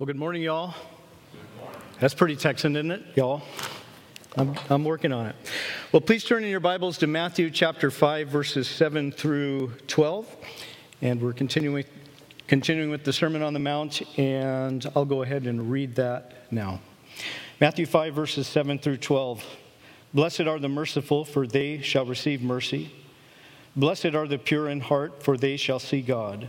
Well, good morning, y'all. That's pretty Texan, isn't it, y'all? I'm, I'm working on it. Well, please turn in your Bibles to Matthew chapter 5, verses 7 through 12. And we're continuing, continuing with the Sermon on the Mount, and I'll go ahead and read that now. Matthew 5, verses 7 through 12. Blessed are the merciful, for they shall receive mercy. Blessed are the pure in heart, for they shall see God.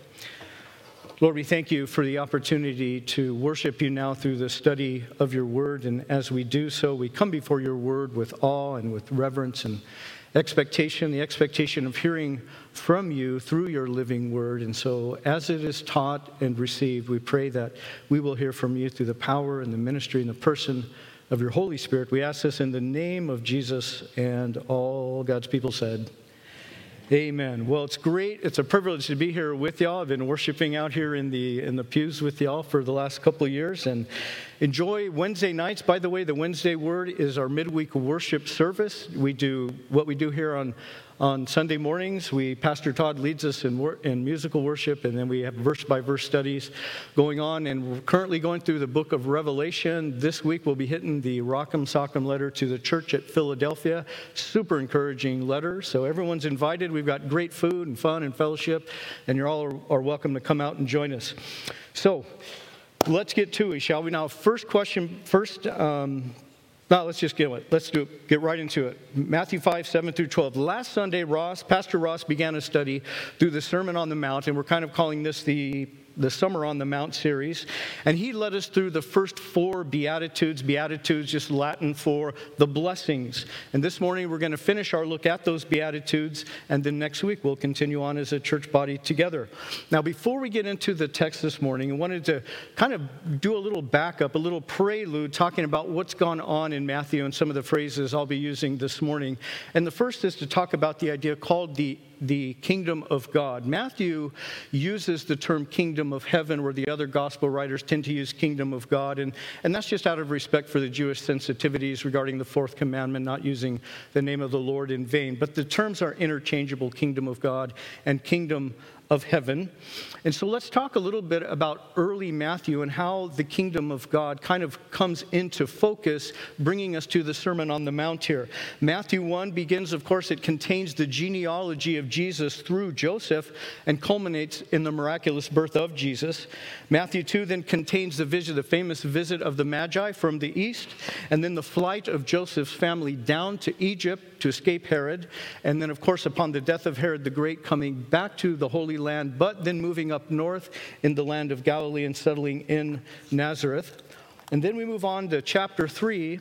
Lord, we thank you for the opportunity to worship you now through the study of your word. And as we do so, we come before your word with awe and with reverence and expectation, the expectation of hearing from you through your living word. And so, as it is taught and received, we pray that we will hear from you through the power and the ministry and the person of your Holy Spirit. We ask this in the name of Jesus and all God's people said. Amen. Well, it's great. It's a privilege to be here with y'all. I've been worshiping out here in the in the pews with y'all for the last couple of years, and enjoy Wednesday nights. By the way, the Wednesday word is our midweek worship service. We do what we do here on on Sunday mornings, we Pastor Todd leads us in, wor- in musical worship, and then we have verse by verse studies going on. And we're currently going through the book of Revelation. This week we'll be hitting the Rock'em Sock'em letter to the church at Philadelphia. Super encouraging letter. So everyone's invited. We've got great food and fun and fellowship, and you're all are, welcome to come out and join us. So let's get to it, shall we? Now, first question, first. Um, now, let's just get it. Let's do get right into it. Matthew 5, 7 through 12. Last Sunday, Ross, Pastor Ross began a study through the Sermon on the Mount, and we're kind of calling this the the Summer on the Mount series, and he led us through the first four Beatitudes. Beatitudes, just Latin for the blessings. And this morning we're going to finish our look at those Beatitudes, and then next week we'll continue on as a church body together. Now, before we get into the text this morning, I wanted to kind of do a little backup, a little prelude, talking about what's gone on in Matthew and some of the phrases I'll be using this morning. And the first is to talk about the idea called the the kingdom of God. Matthew uses the term kingdom of heaven, where the other gospel writers tend to use kingdom of God. And, and that's just out of respect for the Jewish sensitivities regarding the fourth commandment, not using the name of the Lord in vain. But the terms are interchangeable kingdom of God and kingdom of heaven. And so let's talk a little bit about early Matthew and how the kingdom of God kind of comes into focus, bringing us to the Sermon on the Mount here. Matthew 1 begins, of course, it contains the genealogy of Jesus through Joseph and culminates in the miraculous birth of Jesus. Matthew 2 then contains the visit, the famous visit of the Magi from the east, and then the flight of Joseph's family down to Egypt to escape Herod, and then, of course, upon the death of Herod the Great, coming back to the Holy Land, but then moving up north in the land of Galilee and settling in Nazareth. And then we move on to chapter 3,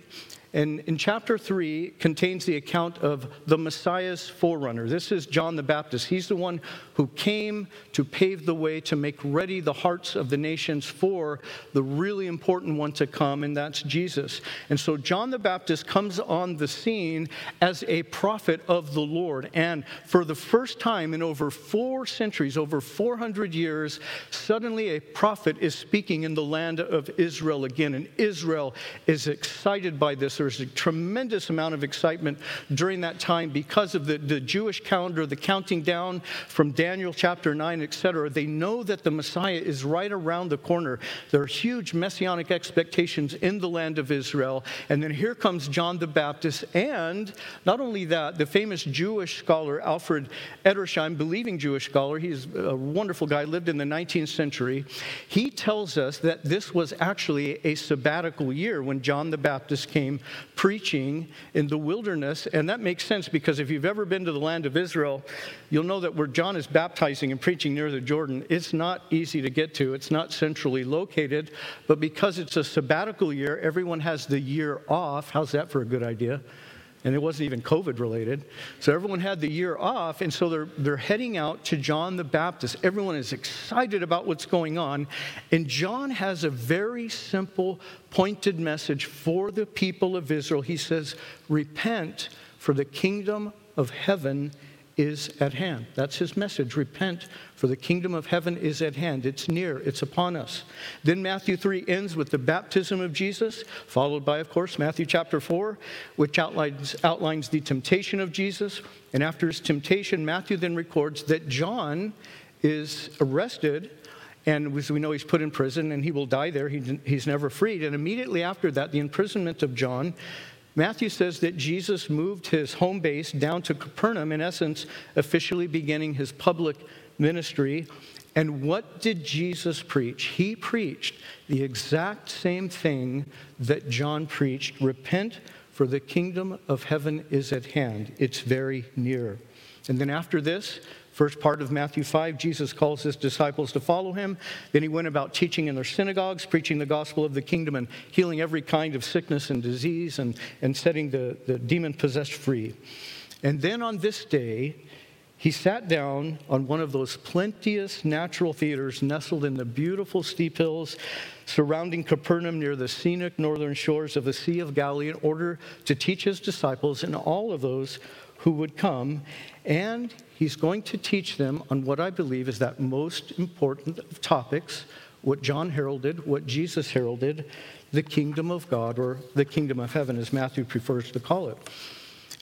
and in chapter 3 contains the account of the Messiah's forerunner. This is John the Baptist. He's the one who came to pave the way to make ready the hearts of the nations for the really important one to come, and that's Jesus. And so John the Baptist comes on the scene as a prophet of the Lord. And for the first time in over four centuries, over 400 years, suddenly a prophet is speaking in the land of Israel again. And Israel is excited by this there was a tremendous amount of excitement during that time because of the, the Jewish calendar, the counting down from Daniel chapter 9, etc. They know that the Messiah is right around the corner. There are huge messianic expectations in the land of Israel. And then here comes John the Baptist. And not only that, the famous Jewish scholar Alfred Edersheim, believing Jewish scholar, he's a wonderful guy, lived in the 19th century. He tells us that this was actually a sabbatical year when John the Baptist came preaching in the wilderness. And that makes sense because if you've ever been to the land of Israel, you'll know that where John is baptizing and preaching near the Jordan, it's not easy to get to. It's not centrally located. But because it's a sabbatical year, everyone has the year off. How's that for a good idea? And it wasn't even COVID related. So everyone had the year off, and so they're, they're heading out to John the Baptist. Everyone is excited about what's going on, and John has a very simple, pointed message for the people of Israel. He says, Repent, for the kingdom of heaven is at hand. That's his message. Repent, for the kingdom of heaven is at hand. It's near, it's upon us. Then Matthew 3 ends with the baptism of Jesus, followed by, of course, Matthew chapter 4, which outlines, outlines the temptation of Jesus. And after his temptation, Matthew then records that John is arrested. And as we know, he's put in prison and he will die there. He, he's never freed. And immediately after that, the imprisonment of John, Matthew says that Jesus moved his home base down to Capernaum, in essence, officially beginning his public ministry. And what did Jesus preach? He preached the exact same thing that John preached repent, for the kingdom of heaven is at hand, it's very near. And then after this, First part of Matthew 5, Jesus calls his disciples to follow him. Then he went about teaching in their synagogues, preaching the gospel of the kingdom, and healing every kind of sickness and disease, and, and setting the, the demon possessed free. And then on this day, he sat down on one of those plenteous natural theaters nestled in the beautiful steep hills surrounding Capernaum near the scenic northern shores of the Sea of Galilee in order to teach his disciples and all of those who would come. And he's going to teach them on what I believe is that most important of topics what John heralded, what Jesus heralded, the kingdom of God, or the kingdom of heaven, as Matthew prefers to call it.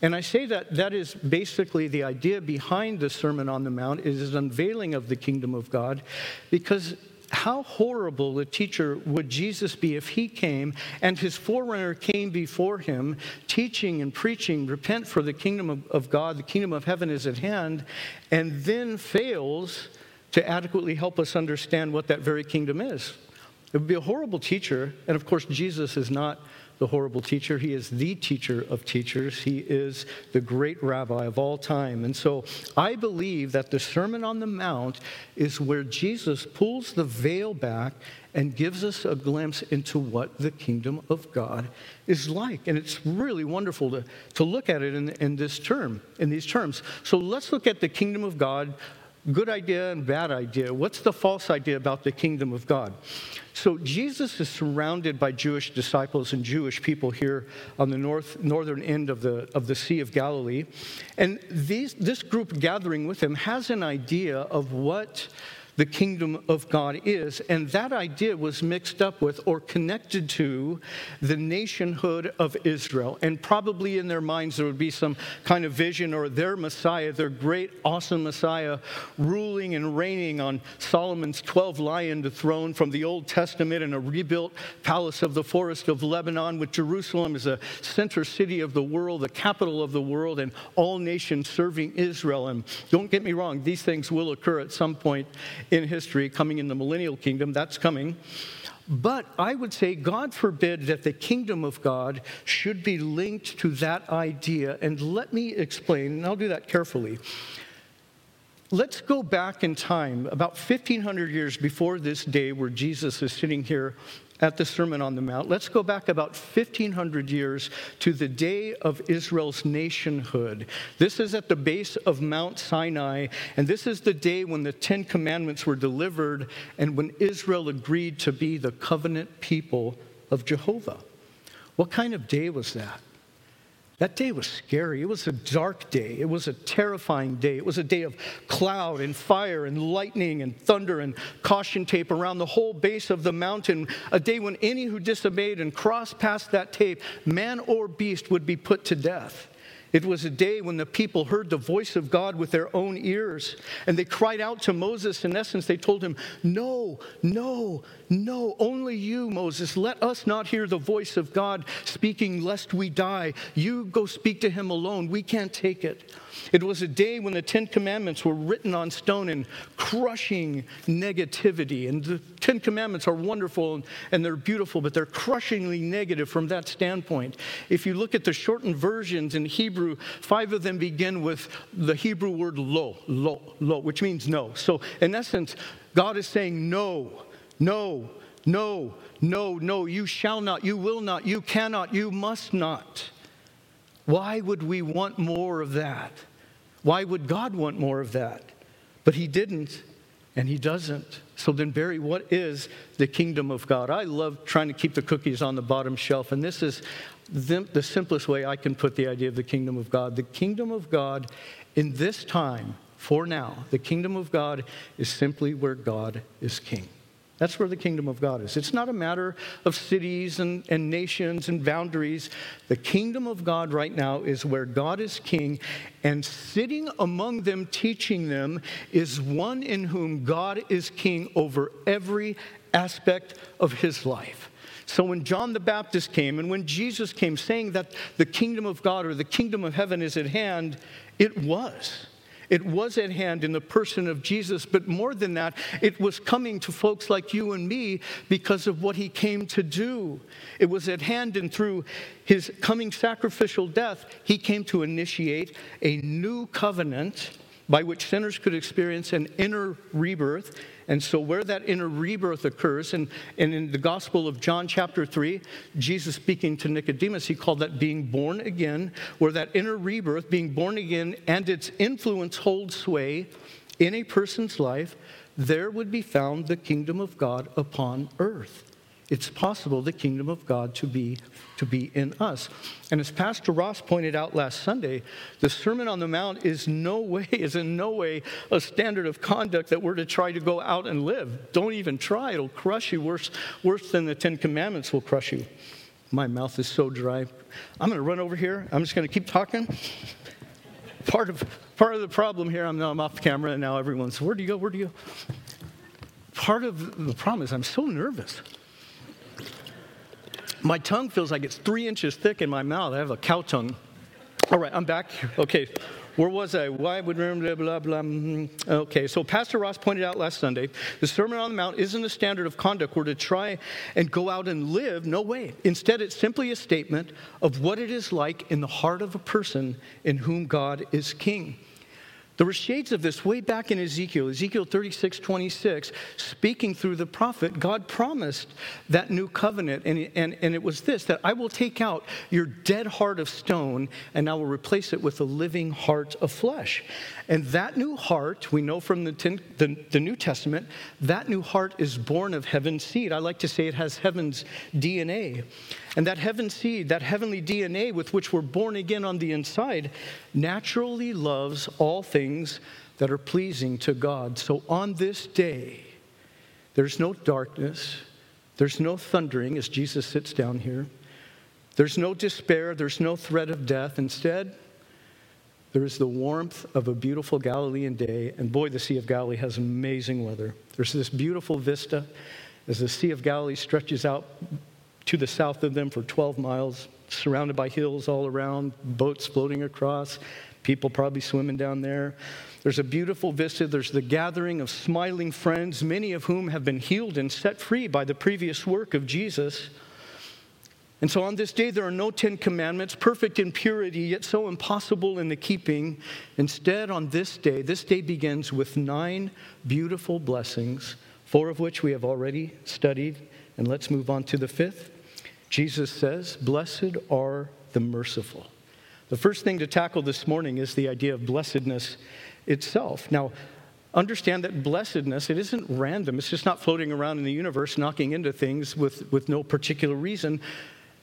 And I say that that is basically the idea behind the Sermon on the Mount is an unveiling of the kingdom of God because how horrible a teacher would Jesus be if he came and his forerunner came before him, teaching and preaching, repent for the kingdom of, of, God, the kingdom of heaven is at hand, and then fails to adequately help us understand what that very kingdom is? It would be a horrible teacher, and of course, Jesus is not the horrible teacher. He is the teacher of teachers. He is the great rabbi of all time. And so I believe that the Sermon on the Mount is where Jesus pulls the veil back and gives us a glimpse into what the kingdom of God is like. And it's really wonderful to, to look at it in, in this term, in these terms. So let's look at the kingdom of God good idea and bad idea. What's the false idea about the kingdom of God? So Jesus is surrounded by Jewish disciples and Jewish people here on the north, northern end of the, of the Sea of Galilee. And these, this group gathering with him has an idea of what the kingdom of God is. And that idea was mixed up with or connected to the nationhood of Israel. And probably in their minds, there would be some kind of vision or their Messiah, their great, awesome Messiah, ruling and reigning on Solomon's 12 lion throne from the Old Testament in a rebuilt palace of the forest of Lebanon, with Jerusalem as a center city of the world, the capital of the world, and all nations serving Israel. And don't get me wrong, these things will occur at some point in history coming in the millennial kingdom. That's coming. But I would say, God forbid that the kingdom of God should be linked to that idea. And let me explain, and I'll do that carefully. Let's go back in time, about 1,500 years before this day where Jesus is sitting here at the Sermon on the Mount. Let's go back about 1,500 years to the day of Israel's nationhood. This is at the base of Mount Sinai, and this is the day when the Ten Commandments were delivered and when Israel agreed to be the covenant people of Jehovah. What kind of day was that? That day was scary. It was a dark day. It was a terrifying day. It was a day of cloud and fire and lightning and thunder and caution tape around the whole base of the mountain. A day when any who disobeyed and crossed past that tape, man or beast, would be put to death. It was a day when the people heard the voice of God with their own ears, and they cried out to Moses. In essence, they told him, No, no, no, only you, Moses. Let us not hear the voice of God speaking, lest we die. You go speak to him alone. We can't take it. It was a day when the Ten Commandments were written on stone in crushing negativity. And the Ten Commandments are wonderful and they're beautiful, but they're crushingly negative from that standpoint. If you look at the shortened versions in Hebrew, five of them begin with the Hebrew word lo, lo, lo, which means no. So, in essence, God is saying no, no, no, no, no, you shall not, you will not, you cannot, you must not. Why would we want more of that? Why would God want more of that? But He didn't, and He doesn't. So then, Barry, what is the kingdom of God? I love trying to keep the cookies on the bottom shelf, and this is the, simplest way I can put the idea of the kingdom of God. The kingdom of God in this time, for now, the kingdom of God is simply where God is king. That's where the kingdom of God is. It's not a matter of cities and, and nations and boundaries. The kingdom of God right now is where God is king, and sitting among them, teaching them, is one in whom God is king over every aspect of his life. So when John the Baptist came and when Jesus came saying that the kingdom of God or the kingdom of heaven is at hand, it was. It was at hand in the person of Jesus, but more than that, it was coming to folks like you and me because of what he came to do. It was at hand, and through his coming sacrificial death, he came to initiate a new covenant by which sinners could experience an inner rebirth. And so, where that inner rebirth occurs, and, and in the Gospel of John, chapter 3, Jesus speaking to Nicodemus, he called that being born again, where that inner rebirth, being born again, and its influence holds sway in a person's life, there would be found the kingdom of God upon earth. It's possible the kingdom of God to be, to be in us. And as Pastor Ross pointed out last Sunday, the Sermon on the Mount is no way, is in no way a standard of conduct that we're to try to go out and live. Don't even try. It'll crush you worse, worse than the Ten Commandments will crush you. My mouth is so dry. I'm to run over here. I'm just to keep talking. Part of, part of the problem here, I'm I'm off camera and now everyone's, where do you go? Where do you go? Part of the problem is I'm so nervous. My tongue feels like it's three inches thick in my mouth. I have a cow tongue. All right, I'm back. Okay, where was I? Why would blah blah blah? Mm-hmm. Okay, so Pastor Ross pointed out last Sunday, the Sermon on the Mount isn't a standard of conduct. We're to try and go out and live. No way. Instead, it's simply a statement of what it is like in the heart of a person in whom God is King. There were shades of this way back in Ezekiel, Ezekiel 36, 26, speaking through the prophet. God promised that new covenant, and, and, and it was this that I will take out your dead heart of stone and I will replace it with a living heart of flesh. And that new heart, we know from the, ten, the, the New Testament, that new heart is born of heaven's seed. I like to say it has heaven's DNA. And that heaven seed, that heavenly DNA with which we're born again on the inside, naturally loves all things that are pleasing to God. So on this day, there's no darkness, there's no thundering as Jesus sits down here, there's no despair, there's no threat of death. Instead, there is the warmth of a beautiful Galilean day, and boy, the Sea of Galilee has amazing weather. There's this beautiful vista as the Sea of Galilee stretches out to the south of them for 12 miles, surrounded by hills all around, boats floating across, people probably swimming down there. There's a beautiful vista. There's the gathering of smiling friends, many of whom have been healed and set free by the previous work of Jesus. And so on this day, there are no Ten Commandments, perfect in purity, yet so impossible in the keeping. Instead, on this day, this day begins with nine beautiful blessings, four of which we have already studied. And let's move on to the fifth. Jesus says, Blessed are the merciful. The first thing to tackle this morning is the idea of blessedness itself. Now, understand that blessedness, it isn't random. It's just not floating around in the universe, knocking into things with, with no particular reason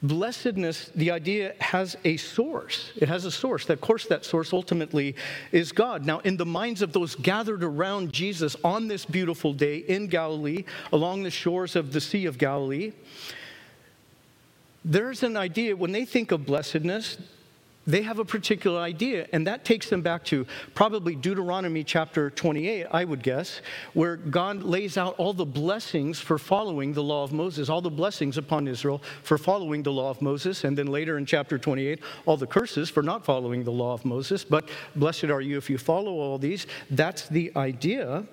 blessedness, the idea has a source. It has a source. Of course, that source ultimately is God. Now, in the minds of those gathered around Jesus on this beautiful day in Galilee, along the shores of the Sea of Galilee, there's an idea when they think of blessedness, they have a particular idea, and that takes them back to probably Deuteronomy chapter 28, I would guess, where God lays out all the blessings for following the law of Moses, all the blessings upon Israel for following the law of Moses, and then later in chapter 28, all the curses for not following the law of Moses. But blessed are you if you follow all these. That's the idea.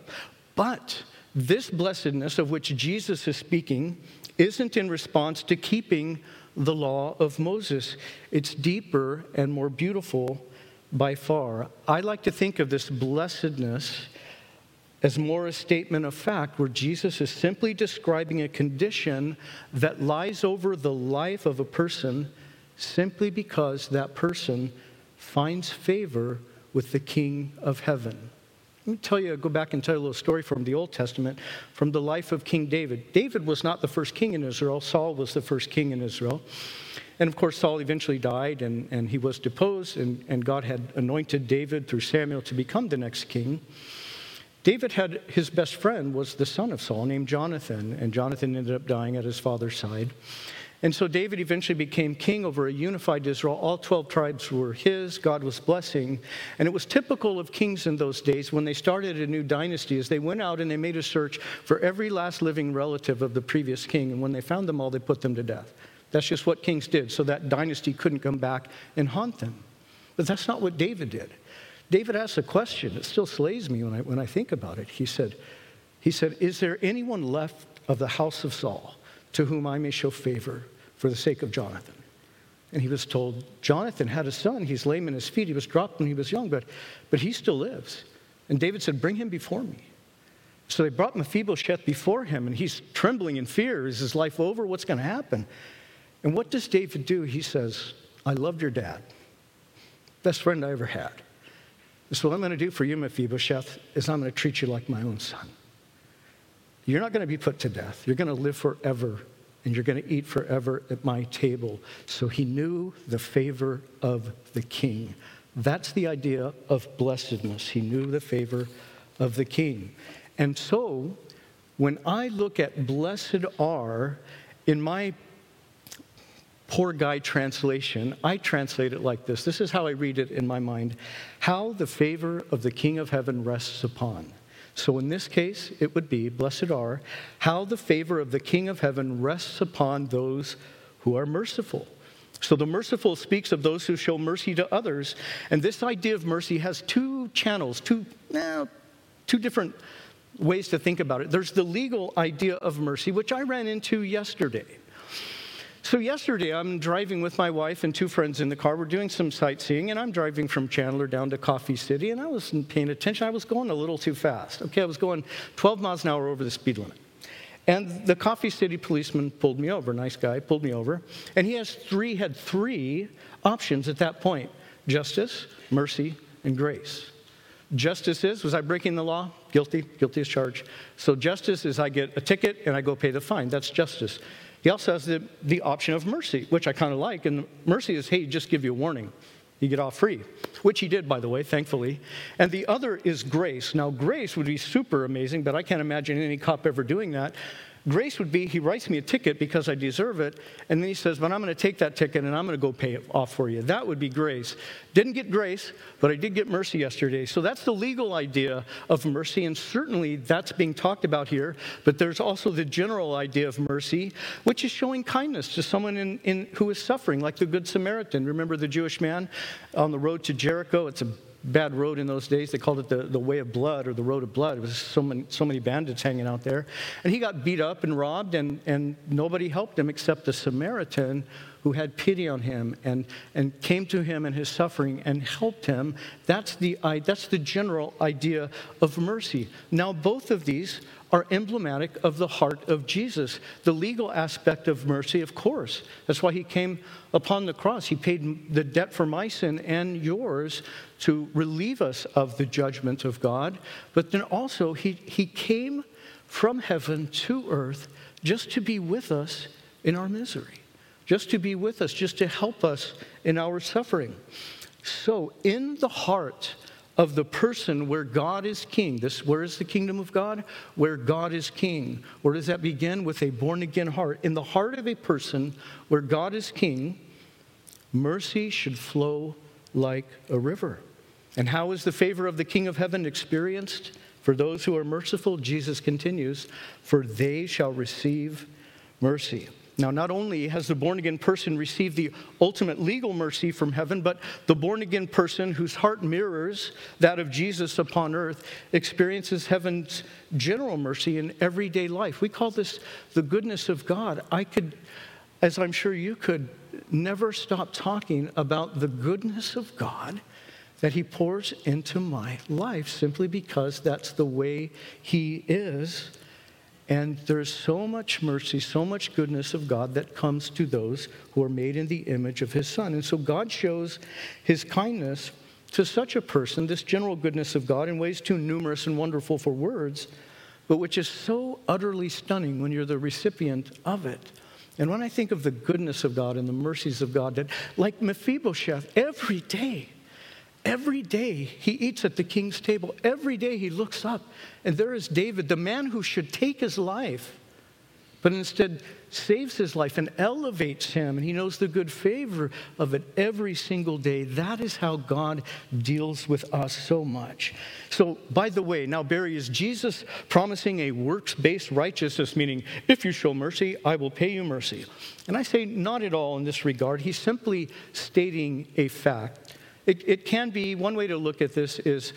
But this blessedness of which Jesus is speaking isn't in response to keeping the law of Moses. It's deeper and more beautiful by far. I like to think of this blessedness as more a statement of fact, where Jesus is simply describing a condition that lies over the life of a person simply because that person finds favor with the King of heaven. Let me tell you, go back and tell you a little story from the Old Testament, from the life of King David. David was not the first king in Israel, Saul was the first king in Israel. And of course, Saul eventually died and, and he was deposed, and, and God had anointed David through Samuel to become the next king. David had his best friend was the son of Saul named Jonathan, and Jonathan ended up dying at his father's side. And so David eventually became king over a unified Israel. All 12 tribes were his. God was blessing. And it was typical of kings in those days when they started a new dynasty is they went out and they made a search for every last living relative of the previous king. And when they found them all, they put them to death. That's just what kings did. So that dynasty couldn't come back and haunt them. But that's not what David did. David asked a question. It still slays me when I, when I think about it. He said, he said, Is there anyone left of the house of Saul to whom I may show favor for the sake of Jonathan. And he was told, Jonathan had a son. He's lame in his feet. He was dropped when he was young, but, but he still lives. And David said, Bring him before me. So they brought Mephibosheth before him, and he's trembling in fear. Is his life over? What's going to happen? And what does David do? He says, I loved your dad, best friend I ever had. So what I'm going to do for you, Mephibosheth, is I'm going to treat you like my own son. You're not going to be put to death. You're going to live forever and you're going to eat forever at my table. So he knew the favor of the king. That's the idea of blessedness. He knew the favor of the king. And so, when I look at blessed are, in my poor guy translation, I translate it like this. This is how I read it in my mind How the favor of the King of heaven rests upon. So in this case, it would be, Blessed are, how the favor of the King of heaven rests upon those who are merciful. So the merciful speaks of those who show mercy to others. And this idea of mercy has two channels, two, eh, two different ways to think about it. There's the legal idea of mercy, which I ran into yesterday. So, yesterday, I'm driving with my wife and two friends in the car. We're doing some sightseeing, and I'm driving from Chandler down to Coffee City, and I wasn't paying attention. I was going a little too fast. Okay, I was going 12 miles an hour over the speed limit. And the Coffee City policeman pulled me over, nice guy, pulled me over. And he has three, had three options at that point justice, mercy, and grace. Justice is, was I breaking the law? Guilty, guilty as charged. So justice is I get a ticket and I go pay the fine. That's justice. He also has the, the option of mercy, which I kind of like. And mercy is, hey, just give you a warning. You get off free, which he did, by the way, thankfully. And the other is grace. Now, grace would be super amazing, but I can't imagine any cop ever doing that. Grace would be he writes me a ticket because I deserve it, and then he says, But I'm going to take that ticket and I'm going to go pay it off for you. That would be grace. Didn't get grace, but I did get mercy yesterday. So that's the legal idea of mercy, and certainly that's being talked about here. But there's also the general idea of mercy, which is showing kindness to someone in, in, who is suffering, like the Good Samaritan. Remember the Jewish man on the road to Jericho? It's a bad road in those days. They called it the, the way of blood or the road of blood. It was so many, so many bandits hanging out there. And he got beat up and robbed, and, and nobody helped him except the Samaritan who had pity on him and, and came to him in his suffering and helped him. That's the, that's the general idea of mercy. Now, both of these are emblematic of the heart of Jesus. The legal aspect of mercy, of course. That's why he came upon the cross. He paid the debt for my sin and yours to relieve us of the judgment of God. But then also, he, he came from heaven to earth just to be with us in our misery, just to be with us, just to help us in our suffering. So, in the heart of the person where God is king. This, where is the kingdom of God? Where God is king. Where does that begin? With a born again heart. In the heart of a person where God is king, mercy should flow like a river. And how is the favor of the King of heaven experienced? For those who are merciful, Jesus continues, for they shall receive mercy. Now, not only has the born again person received the ultimate legal mercy from heaven, but the born again person whose heart mirrors that of Jesus upon earth experiences heaven's general mercy in everyday life. We call this the goodness of God. I could, as I'm sure you could, never stop talking about the goodness of God that He pours into my life simply because that's the way He is And there's so much mercy, so much goodness of God that comes to those who are made in the image of his Son. And so God shows his kindness to such a person, this general goodness of God, in ways too numerous and wonderful for words, but which is so utterly stunning when you're the recipient of it. And when I think of the goodness of God and the mercies of God, that like Mephibosheth, every day, Every day he eats at the king's table. Every day he looks up, and there is David, the man who should take his life, but instead saves his life and elevates him, and he knows the good favor of it every single day. That is how God deals with us so much. So, by the way, now, Barry, is Jesus promising a works based righteousness, meaning, if you show mercy, I will pay you mercy? And I say, not at all in this regard. He's simply stating a fact it, it can be, one way to look at this is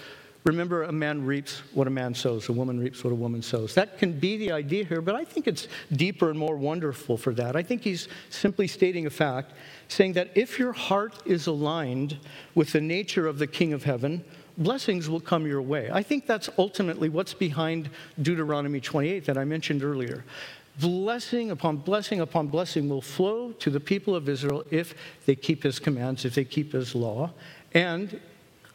remember, a man reaps what a man sows, a woman reaps what a woman sows. That can be the idea here, but I think it's deeper and more wonderful for that. I think he's simply stating a fact, saying that if your heart is aligned with the nature of the King of Heaven, blessings will come your way. I think that's ultimately what's behind Deuteronomy 28 that I mentioned earlier. Blessing upon blessing upon blessing will flow to the people of Israel if they keep his commands, if they keep his law. And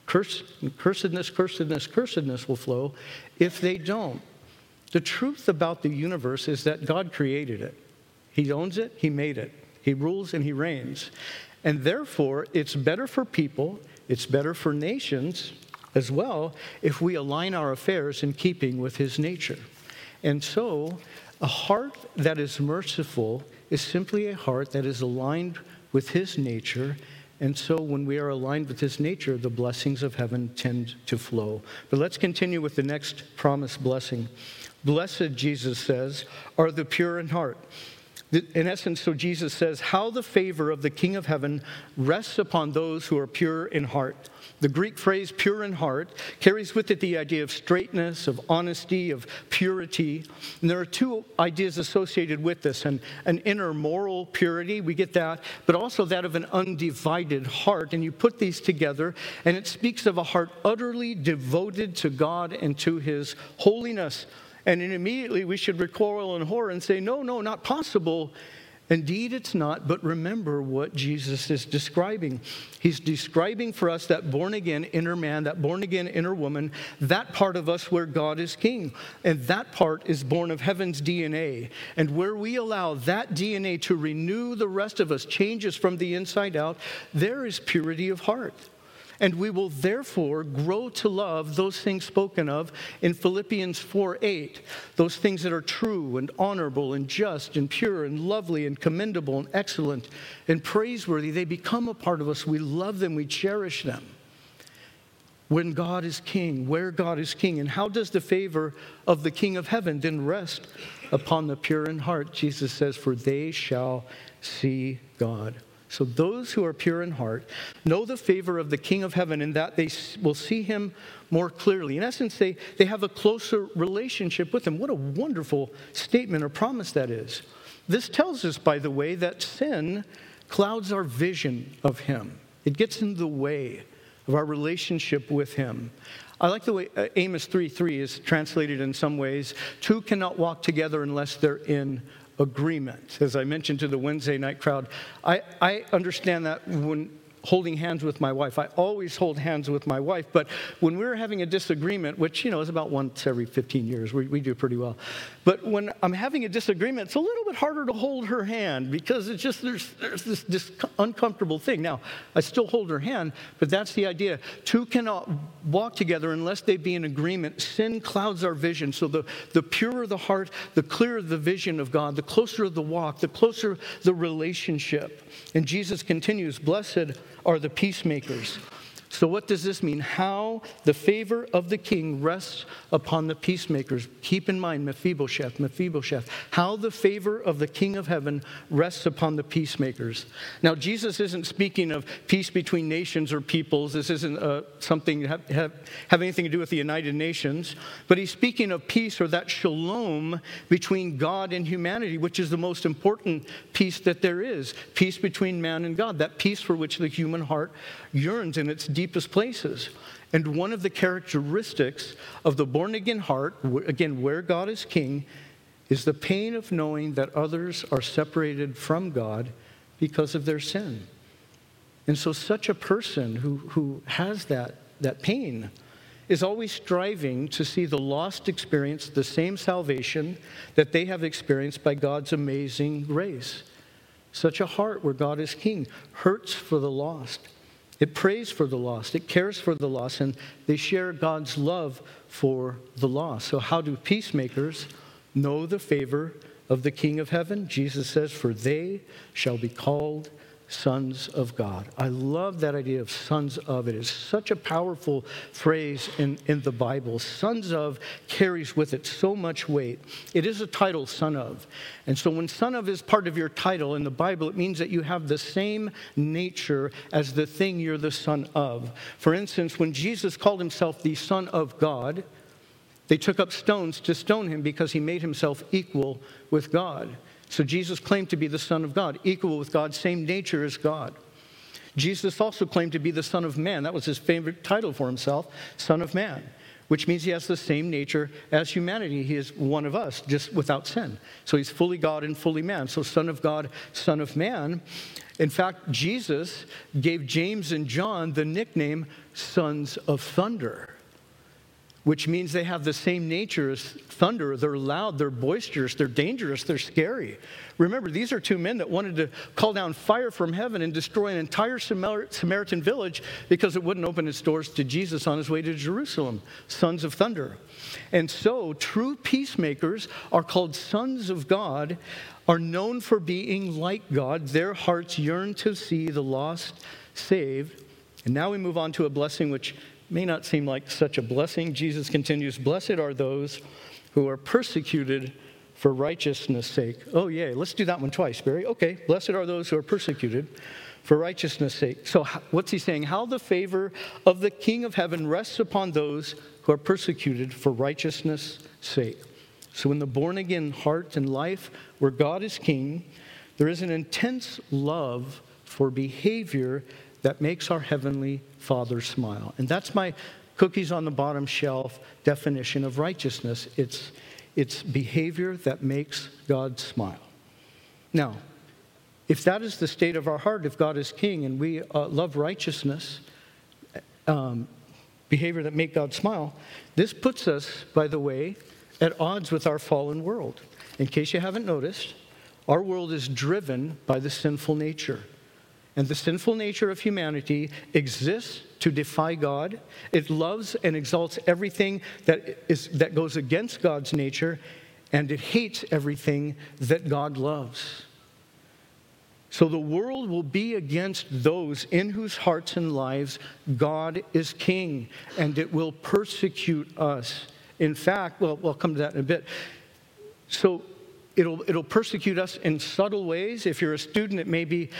curse, cursedness, cursedness, cursedness will flow if they don't. The truth about the universe is that God created it. He owns it, He made it. He rules and He reigns. And therefore, it's better for people, it's better for nations as well, if we align our affairs in keeping with His nature. And so, a heart that is merciful is simply a heart that is aligned with His nature and so, when we are aligned with His nature, the blessings of heaven tend to flow. But let's continue with the next promised blessing. Blessed, Jesus says, are the pure in heart. In essence, so Jesus says, How the favor of the King of heaven rests upon those who are pure in heart. The Greek phrase pure in heart carries with it the idea of straightness, of honesty, of purity. And there are two ideas associated with this an, an inner moral purity, we get that, but also that of an undivided heart. And you put these together, and it speaks of a heart utterly devoted to God and to His holiness. And immediately we should recoil in horror and say, No, no, not possible. Indeed, it's not, but remember what Jesus is describing. He's describing for us that born again inner man, that born again inner woman, that part of us where God is king. And that part is born of heaven's DNA. And where we allow that DNA to renew the rest of us, changes from the inside out, there is purity of heart and we will therefore grow to love those things spoken of in Philippians 4 8. Those things that are true and honorable and just and pure and lovely and commendable and excellent and praiseworthy, they become a part of us. We love them, we cherish them. When God is king, where God is king, and how does the favor of the King of heaven then rest upon the pure in heart? Jesus says, For they shall see God. So those who are pure in heart know the favor of the King of heaven in that they will see him more clearly. In essence, they, they have a closer relationship with him. What a wonderful statement or promise that is. This tells us, by the way, that sin clouds our vision of him, it gets in the way of our relationship with him. I like the way uh, Amos 3 3 is translated in some ways. Two cannot walk together unless they're in agreement. As I mentioned to the Wednesday night crowd, I, I understand that when holding hands with my wife. I always hold hands with my wife, but when we're having a disagreement, which, you know, is about once every 15 years, we, we do pretty well. But when I'm having a disagreement, it's a little bit harder to hold her hand because it's just, there's, there's this, this uncomfortable thing. Now, I still hold her hand, but that's the idea. Two cannot walk together unless they be in agreement. Sin clouds our vision. So the, the purer the heart, the clearer the vision of God, the closer the walk, the closer the relationship. And Jesus continues, Blessed are the peacemakers. So, what does this mean? How the favor of the king rests upon the peacemakers. Keep in mind, Mephibosheth, Mephibosheth, how the favor of the king of heaven rests upon the peacemakers. Now, Jesus isn't speaking of peace between nations or peoples. This isn't uh, something have, have, have anything to do with the United Nations. But he's speaking of peace or that shalom between God and humanity, which is the most important peace that there is peace between man and God, that peace for which the human heart yearns in its deepest places. And one of the characteristics of the born again heart, again, where God is king, is the pain of knowing that others are separated from God because of their sin. And so, such a person who, who has that, that pain is always striving to see the lost experience the same salvation that they have experienced by God's amazing grace. Such a heart where God is king hurts for the lost. It prays for the lost, it cares for the lost, and they share God's love for the lost. So, how do peacemakers know the favor of the King of heaven? Jesus says, For they shall be called sons of God. I love that idea of sons of. It is such a powerful phrase in, in the Bible. Sons of carries with it so much weight. It is a title, son of. And so when son of is part of your title in the Bible, it means that you have the same nature as the thing you're the son of. For instance, when Jesus called himself the son of God, they took up stones to stone him because he made himself equal with God. So Jesus claimed to be the Son of God, equal with God, same nature as God. Jesus also claimed to be the Son of Man. That was his favorite title for himself, Son of Man, which means he has the same nature as humanity. He is one of us, just without sin. So he's fully God and fully man. So, Son of God, Son of Man. In fact, Jesus gave James and John the nickname Sons of Thunder which means they have the same nature as thunder. They're loud, they're boisterous, they're dangerous, they're scary. Remember, these are two men that wanted to call down fire from heaven and destroy an entire Samaritan village because it wouldn't open its doors to Jesus on his way to Jerusalem. Sons of thunder. And so, true peacemakers are called sons of God, are known for being like God. Their hearts yearn to see the lost saved. And now we move on to a blessing which may not seem like such a blessing. Jesus continues Blessed are those who are persecuted for righteousness' sake. Oh, yay. Let's do that one twice, Barry. Okay. Blessed are those who are persecuted for righteousness' sake. So, what's he saying? How the favor of the King of heaven rests upon those who are persecuted for righteousness' sake. So, in the born again heart and life where God is king, there is an intense love for behavior that makes our Heavenly Father smile. And that's my cookies on the bottom shelf definition of righteousness it's, it's behavior that makes God smile. Now, if that is the state of our heart, if God is king and we uh, love righteousness, um, behavior that make God smile, this puts us, by the way, at odds with our fallen world. In case you haven't noticed, our world is driven by the sinful nature. And the sinful nature of humanity exists to defy God. It loves and exalts everything that, is, that goes against God's nature, and it hates everything that God loves. So the world will be against those in whose hearts and lives God is king, and it will persecute us. In fact, well, we'll come to that in a bit. So it'll, it'll persecute us in subtle ways. If you're a student, it may be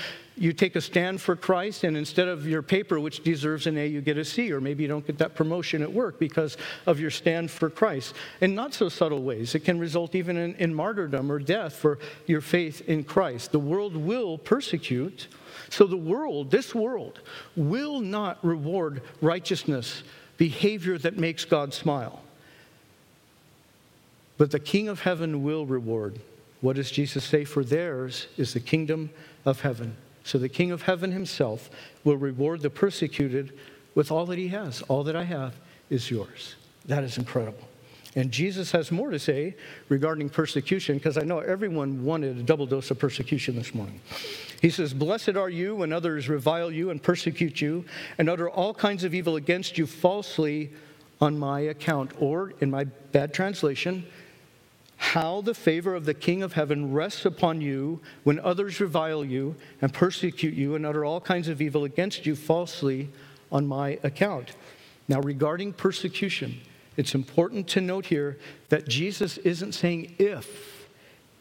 you take a stand for Christ, and instead of your paper, which deserves an A, you get a C, or maybe you don't get that promotion at work because of your stand for Christ. In not so subtle ways, it can result even in, in martyrdom or death for your faith in Christ. The world will persecute. So the world, this world, will not reward righteousness, behavior that makes God smile. But the King of heaven will reward. What does Jesus say? For theirs is the kingdom of heaven. So the King of heaven himself will reward the persecuted with all that he has. All that I have is yours. That is incredible. And Jesus has more to say regarding persecution because I know everyone wanted a double dose of persecution this morning. He says, Blessed are you when others revile you and persecute you and utter all kinds of evil against you falsely on my account. Or, in my bad translation, how the favor of the King of heaven rests upon you when others revile you and persecute you and utter all kinds of evil against you falsely on my account. Now, regarding persecution, it's important to note here that Jesus isn't saying if,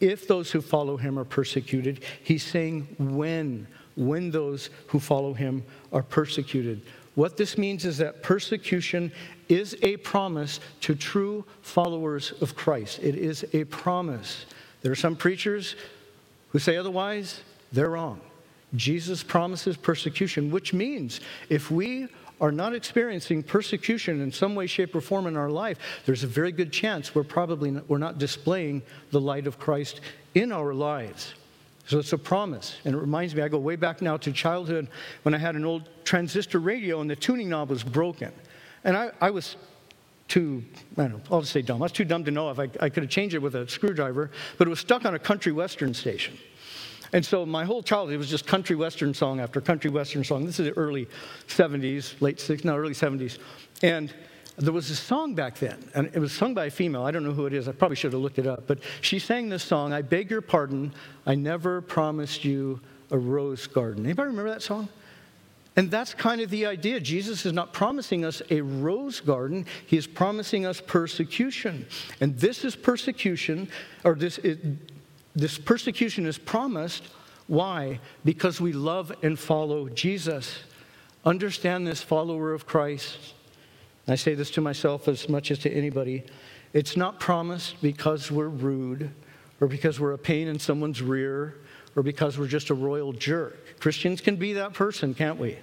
if those who follow him are persecuted. He's saying when, when those who follow him are persecuted. What this means is that persecution is a promise to true followers of Christ. It is a promise. There are some preachers who say otherwise, they're wrong. Jesus promises persecution, which means if we are not experiencing persecution in some way, shape, or form in our life, there's a very good chance we're probably not, we're not displaying the light of Christ in our lives. So it's a promise. And it reminds me, I go way back now to childhood when I had an old transistor radio and the tuning knob was broken. And I, I was too, I don't know, I'll just say dumb. I was too dumb to know if I, I could have changed it with a screwdriver, but it was stuck on a country western station. And so my whole childhood was just country western song after country western song. This is the early 70s, late 60s, no, early 70s. And there was a song back then, and it was sung by a female. I don't know who it is. I probably should have looked it up. But she sang this song, I beg your pardon, I never promised you a rose garden. Anybody remember that song? And that's kind of the idea. Jesus is not promising us a rose garden, he is promising us persecution. And this is persecution, or this, it, this persecution is promised. Why? Because we love and follow Jesus. Understand this, follower of Christ. I say this to myself as much as to anybody. It's not promised because we're rude or because we're a pain in someone's rear or because we're just a royal jerk. Christians can be that person, can't we?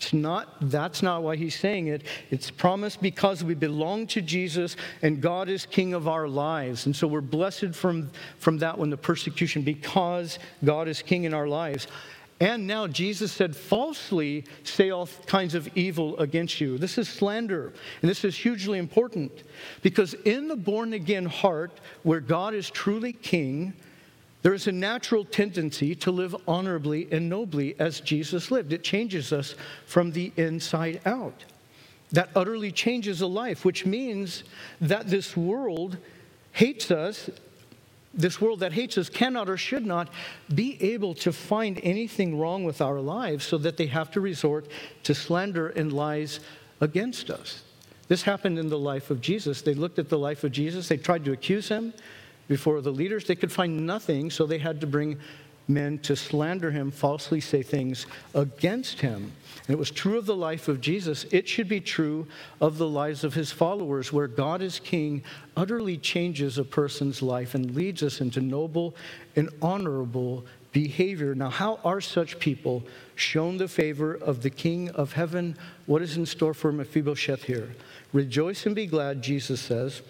It's not, that's not why he's saying it. It's promised because we belong to Jesus and God is king of our lives. And so we're blessed from, from that when the persecution, because God is king in our lives. And now Jesus said, falsely say all kinds of evil against you. This is slander. And this is hugely important because in the born again heart, where God is truly king, there is a natural tendency to live honorably and nobly as Jesus lived. It changes us from the inside out. That utterly changes a life, which means that this world hates us this world that hates us cannot or should not be able to find anything wrong with our lives so that they have to resort to slander and lies against us. This happened in the life of Jesus. They looked at the life of Jesus, they tried to accuse him before the leaders. They could find nothing, so they had to bring men to slander him, falsely say things against him. And it was true of the life of Jesus. It should be true of the lives of his followers, where God is king utterly changes a person's life and leads us into noble and honorable behavior. Now, how are such people shown the favor of the King of heaven? What is in store for Mephibosheth here? Rejoice and be glad, Jesus says,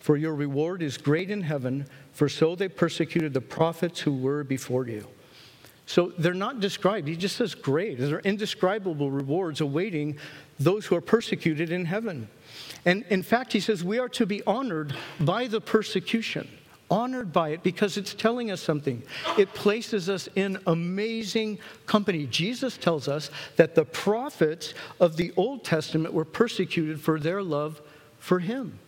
for your reward is great in heaven for so they persecuted the prophets who were before you. So they're not described. He just says great. There are indescribable rewards awaiting those who are persecuted in heaven. And in fact, he says we are to be honored by the persecution, honored by it because it's telling us something. It places us in amazing company. Jesus tells us that the prophets of the Old Testament were persecuted for their love for him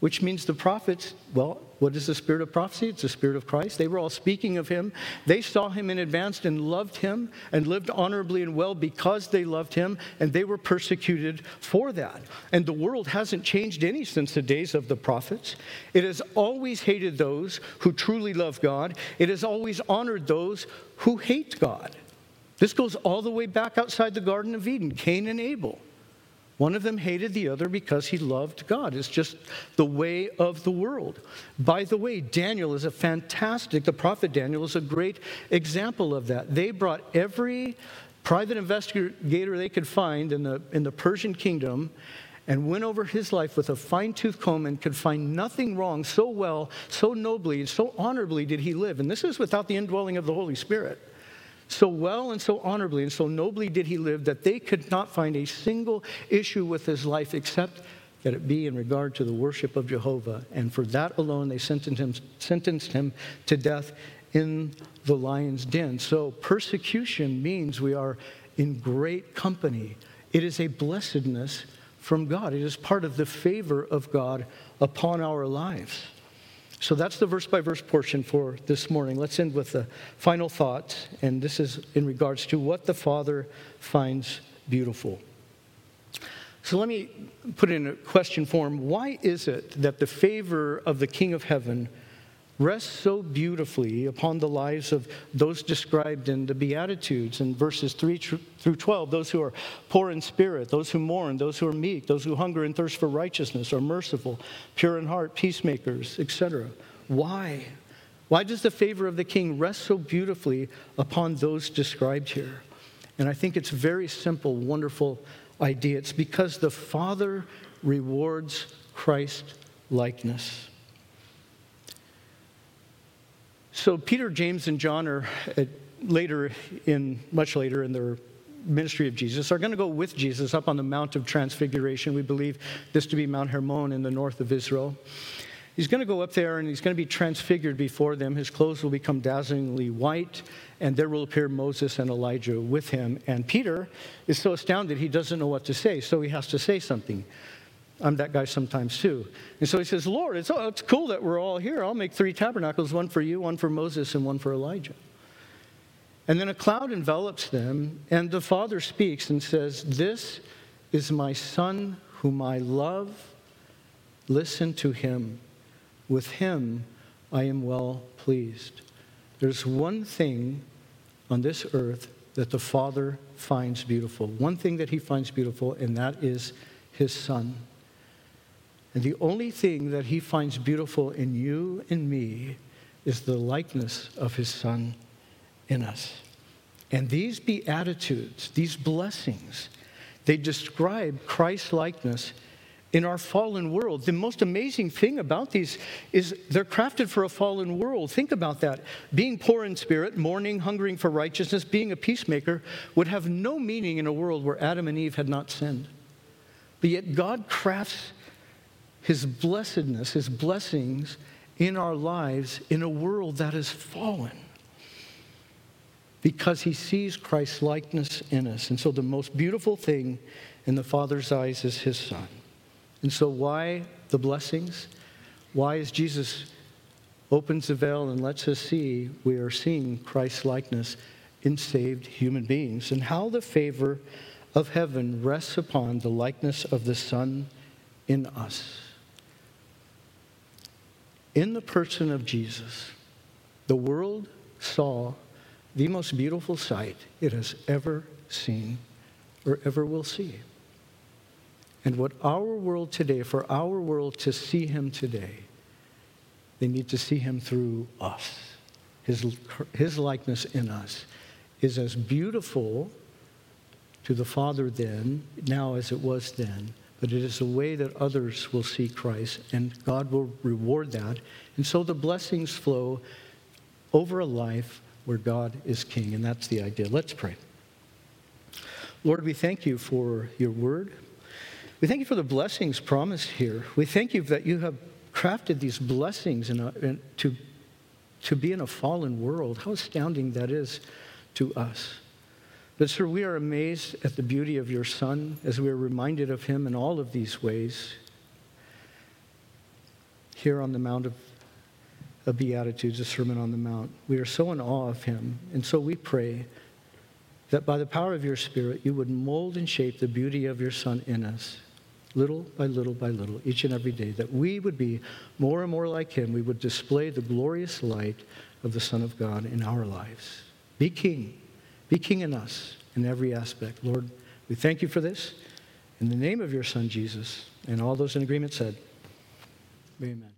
which means the prophets, well, what is the spirit of prophecy? It's the spirit of Christ. They were all speaking of him. They saw him in advance and loved him and lived honorably and well because they loved him, and they were persecuted for that. And the world hasn't changed any since the days of the prophets. It has always hated those who truly love God, it has always honored those who hate God. This goes all the way back outside the Garden of Eden Cain and Abel. One of them hated the other because he loved God. It's just the way of the world. By the way, Daniel is a fantastic, the prophet Daniel is a great example of that. They brought every private investigator they could find in the, in the Persian kingdom and went over his life with a fine tooth comb and could find nothing wrong so well, so nobly, so honorably did he live. And this is without the indwelling of the Holy Spirit. So well and so honorably and so nobly did he live that they could not find a single issue with his life except that it be in regard to the worship of Jehovah. And for that alone, they sentenced him, sentenced him to death in the lion's den. So persecution means we are in great company. It is a blessedness from God, it is part of the favor of God upon our lives. So that's the verse by verse portion for this morning. Let's end with the final thought, and this is in regards to what the Father finds beautiful. So let me put in a question form. Why is it that the favor of the King of Heaven rests so beautifully upon the lives of those described in the Beatitudes in verses 3 through 12 those who are poor in spirit, those who mourn, those who are meek, those who hunger and thirst for righteousness, are merciful, pure in heart, peacemakers, etc. Why? Why does the favor of the king rest so beautifully upon those described here? And I think it's very simple, wonderful idea. It's because the Father rewards Christ likeness. So Peter, James, and John are uh, later in much later in their ministry of Jesus are going to go with Jesus up on the Mount of Transfiguration. We believe this to be Mount Hermon in the north of Israel. He's going to go up there and he's going to be transfigured before them. His clothes will become dazzlingly white, and there will appear Moses and Elijah with him. And Peter is so astounded he doesn't know what to say, so he has to say something. I'm that guy sometimes too. And so he says, Lord, it's, oh, it's cool that we're all here. I'll make three tabernacles one for you, one for Moses, and one for Elijah. And then a cloud envelops them, and the Father speaks and says, This is my Son whom I love. Listen to him. With him I am well pleased. There's one thing on this earth that the Father finds beautiful, one thing that he finds beautiful, and that is his Son. And the only thing that he finds beautiful in you and me is the likeness of his son in us. And these beatitudes, these blessings, they describe Christ likeness in our fallen world. The most amazing thing about these is they're crafted for a fallen world. Think about that. Being poor in spirit, mourning, hungering for righteousness, being a peacemaker would have no meaning in a world where Adam and Eve had not sinned. But yet God crafts his blessedness, his blessings in our lives in a world that is fallen because he sees Christ's likeness in us. And so the most beautiful thing in the Father's eyes is his Son. And so, why the blessings? Why, as Jesus opens the veil and lets us see, we are seeing Christ's likeness in saved human beings, and how the favor of heaven rests upon the likeness of the Son in us in the person of Jesus, the world saw the most beautiful sight it has ever seen or ever will see. And what our world today, for our world to see him today, they need to see him through us. His, his likeness in us is as beautiful to the Father then, now as it was then, but it is a way that others will see Christ, and God will reward that. And so the blessings flow over a life where God is king, and that's the idea. Let's pray. Lord, we thank you for your word. We thank you for the blessings promised here. We thank you that you have crafted these blessings in a, in, to, to be in a fallen world. How astounding that is to us. But, sir, we are amazed at the beauty of your Son as we are reminded of him in all of these ways. Here on the Mount of, of Beatitudes, the Sermon on the Mount, we are so in awe of him. And so we pray that by the power of your Spirit, you would mold and shape the beauty of your Son in us, little by little by little, each and every day, that we would be more and more like him. We would display the glorious light of the Son of God in our lives. Be king. Be king in us in every aspect. Lord, we thank you for this. In the name of your Son, Jesus, and all those in agreement said, Amen.